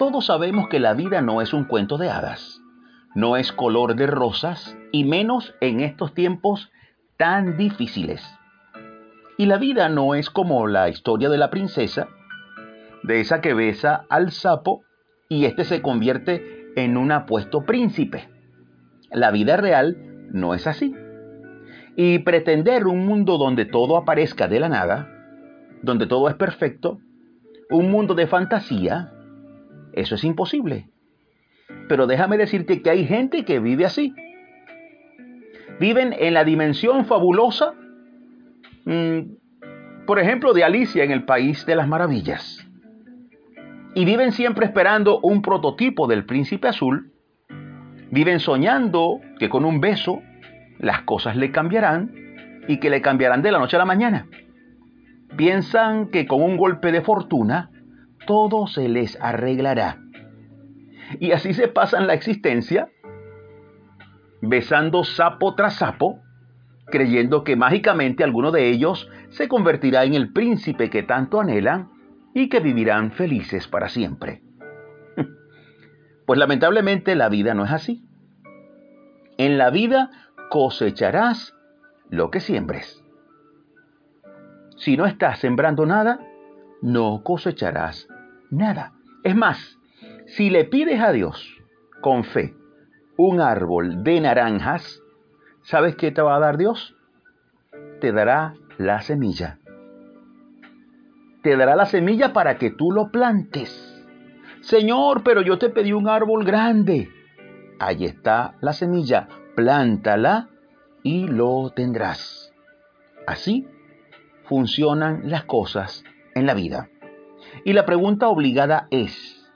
todos sabemos que la vida no es un cuento de hadas, no es color de rosas y menos en estos tiempos tan difíciles. Y la vida no es como la historia de la princesa, de esa que besa al sapo y éste se convierte en un apuesto príncipe. La vida real no es así. Y pretender un mundo donde todo aparezca de la nada, donde todo es perfecto, un mundo de fantasía, eso es imposible. Pero déjame decirte que hay gente que vive así. Viven en la dimensión fabulosa, mm, por ejemplo, de Alicia en el País de las Maravillas. Y viven siempre esperando un prototipo del príncipe azul. Viven soñando que con un beso las cosas le cambiarán y que le cambiarán de la noche a la mañana. Piensan que con un golpe de fortuna todo se les arreglará. Y así se pasan la existencia besando sapo tras sapo, creyendo que mágicamente alguno de ellos se convertirá en el príncipe que tanto anhelan y que vivirán felices para siempre. Pues lamentablemente la vida no es así. En la vida cosecharás lo que siembres. Si no estás sembrando nada, no cosecharás nada. Es más, si le pides a Dios con fe un árbol de naranjas, ¿sabes qué te va a dar Dios? Te dará la semilla. Te dará la semilla para que tú lo plantes. Señor, pero yo te pedí un árbol grande. Ahí está la semilla. Plántala y lo tendrás. Así funcionan las cosas en la vida. Y la pregunta obligada es,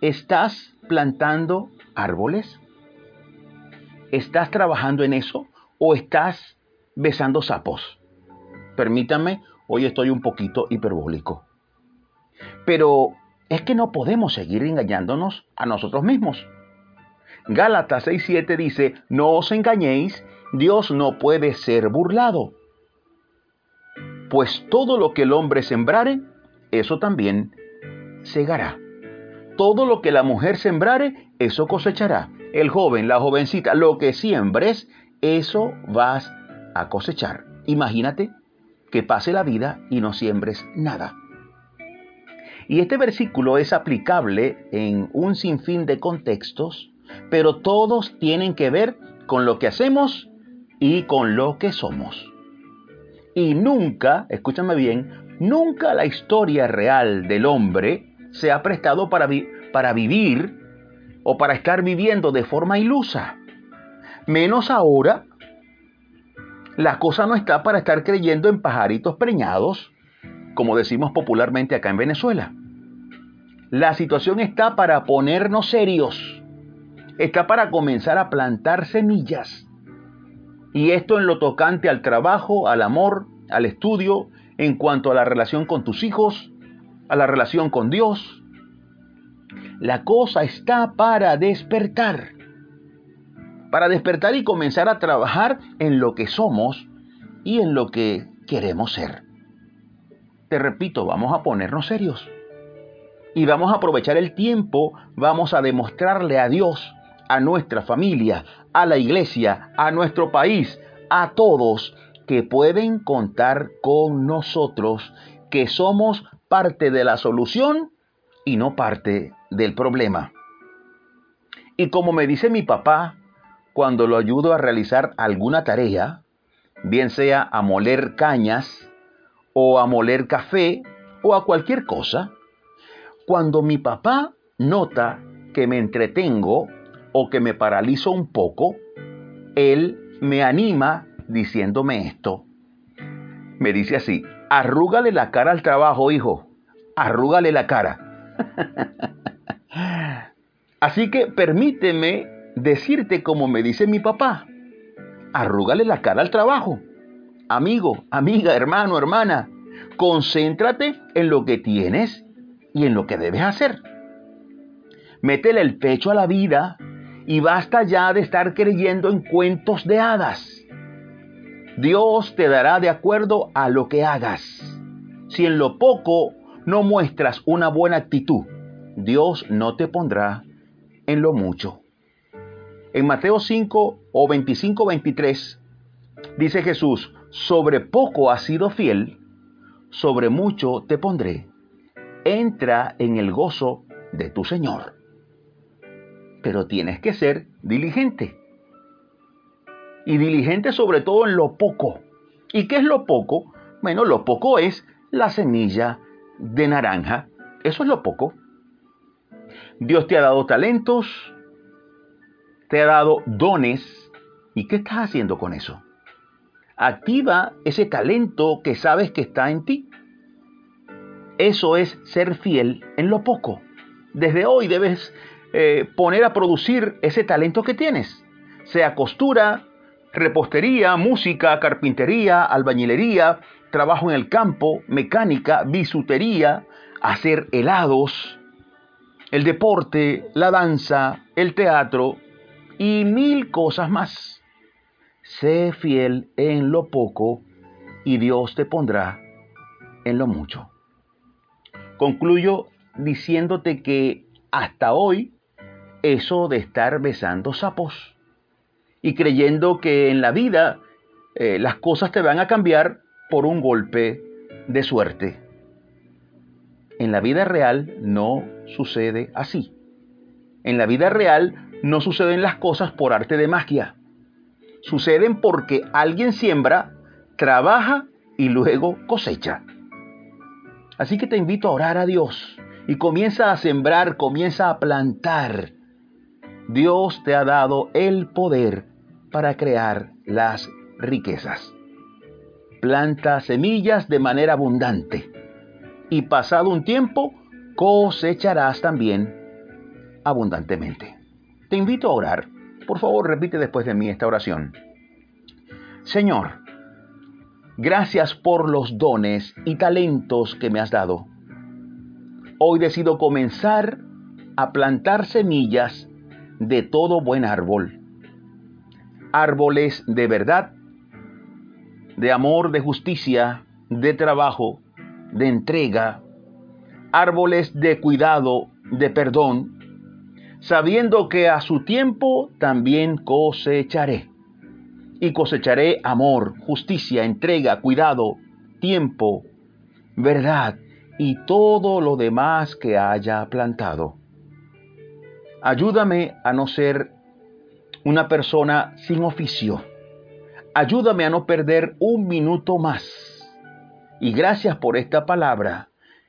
¿estás plantando árboles? ¿Estás trabajando en eso o estás besando sapos? Permítame, hoy estoy un poquito hiperbólico. Pero es que no podemos seguir engañándonos a nosotros mismos. Gálatas 6:7 dice, no os engañéis, Dios no puede ser burlado. Pues todo lo que el hombre sembrare, eso también segará. Todo lo que la mujer sembrare, eso cosechará. El joven, la jovencita, lo que siembres, eso vas a cosechar. Imagínate que pase la vida y no siembres nada. Y este versículo es aplicable en un sinfín de contextos, pero todos tienen que ver con lo que hacemos y con lo que somos. Y nunca, escúchame bien, nunca la historia real del hombre se ha prestado para, para vivir o para estar viviendo de forma ilusa. Menos ahora, la cosa no está para estar creyendo en pajaritos preñados, como decimos popularmente acá en Venezuela. La situación está para ponernos serios, está para comenzar a plantar semillas y esto en lo tocante al trabajo, al amor, al estudio, en cuanto a la relación con tus hijos, a la relación con Dios. La cosa está para despertar. Para despertar y comenzar a trabajar en lo que somos y en lo que queremos ser. Te repito, vamos a ponernos serios. Y vamos a aprovechar el tiempo, vamos a demostrarle a Dios a nuestra familia, a la iglesia, a nuestro país, a todos que pueden contar con nosotros, que somos parte de la solución y no parte del problema. Y como me dice mi papá, cuando lo ayudo a realizar alguna tarea, bien sea a moler cañas o a moler café o a cualquier cosa, cuando mi papá nota que me entretengo o que me paralizo un poco, él me anima diciéndome esto. Me dice así, arrúgale la cara al trabajo, hijo, arrúgale la cara. así que permíteme decirte como me dice mi papá, arrúgale la cara al trabajo. Amigo, amiga, hermano, hermana, concéntrate en lo que tienes y en lo que debes hacer. Métele el pecho a la vida y basta ya de estar creyendo en cuentos de hadas. Dios te dará de acuerdo a lo que hagas. Si en lo poco no muestras una buena actitud, Dios no te pondrá en lo mucho. En Mateo 5 o 25, 23 dice Jesús, sobre poco has sido fiel, sobre mucho te pondré. Entra en el gozo de tu Señor. Pero tienes que ser diligente. Y diligente sobre todo en lo poco. ¿Y qué es lo poco? Bueno, lo poco es la semilla de naranja. Eso es lo poco. Dios te ha dado talentos, te ha dado dones. ¿Y qué estás haciendo con eso? Activa ese talento que sabes que está en ti. Eso es ser fiel en lo poco. Desde hoy debes eh, poner a producir ese talento que tienes, sea costura, repostería, música, carpintería, albañilería, trabajo en el campo, mecánica, bisutería, hacer helados, el deporte, la danza, el teatro y mil cosas más. Sé fiel en lo poco y Dios te pondrá en lo mucho. Concluyo diciéndote que hasta hoy eso de estar besando sapos y creyendo que en la vida eh, las cosas te van a cambiar por un golpe de suerte. En la vida real no sucede así. En la vida real no suceden las cosas por arte de magia. Suceden porque alguien siembra, trabaja y luego cosecha. Así que te invito a orar a Dios y comienza a sembrar, comienza a plantar. Dios te ha dado el poder para crear las riquezas. Planta semillas de manera abundante y pasado un tiempo cosecharás también abundantemente. Te invito a orar. Por favor, repite después de mí esta oración. Señor, gracias por los dones y talentos que me has dado. Hoy decido comenzar a plantar semillas de todo buen árbol árboles de verdad, de amor, de justicia, de trabajo, de entrega, árboles de cuidado, de perdón, sabiendo que a su tiempo también cosecharé. Y cosecharé amor, justicia, entrega, cuidado, tiempo, verdad y todo lo demás que haya plantado. Ayúdame a no ser una persona sin oficio. Ayúdame a no perder un minuto más. Y gracias por esta palabra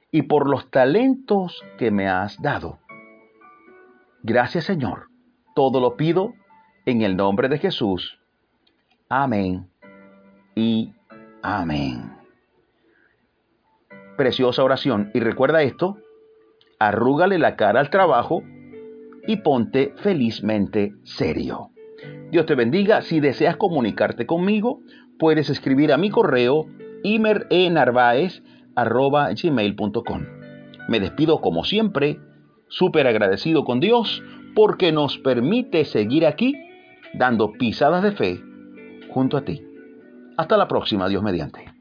y por los talentos que me has dado. Gracias Señor. Todo lo pido en el nombre de Jesús. Amén y amén. Preciosa oración. Y recuerda esto, arrúgale la cara al trabajo y ponte felizmente serio. Dios te bendiga. Si deseas comunicarte conmigo, puedes escribir a mi correo imerenarvaez.gmail.com Me despido como siempre, súper agradecido con Dios porque nos permite seguir aquí dando pisadas de fe junto a ti. Hasta la próxima, Dios mediante.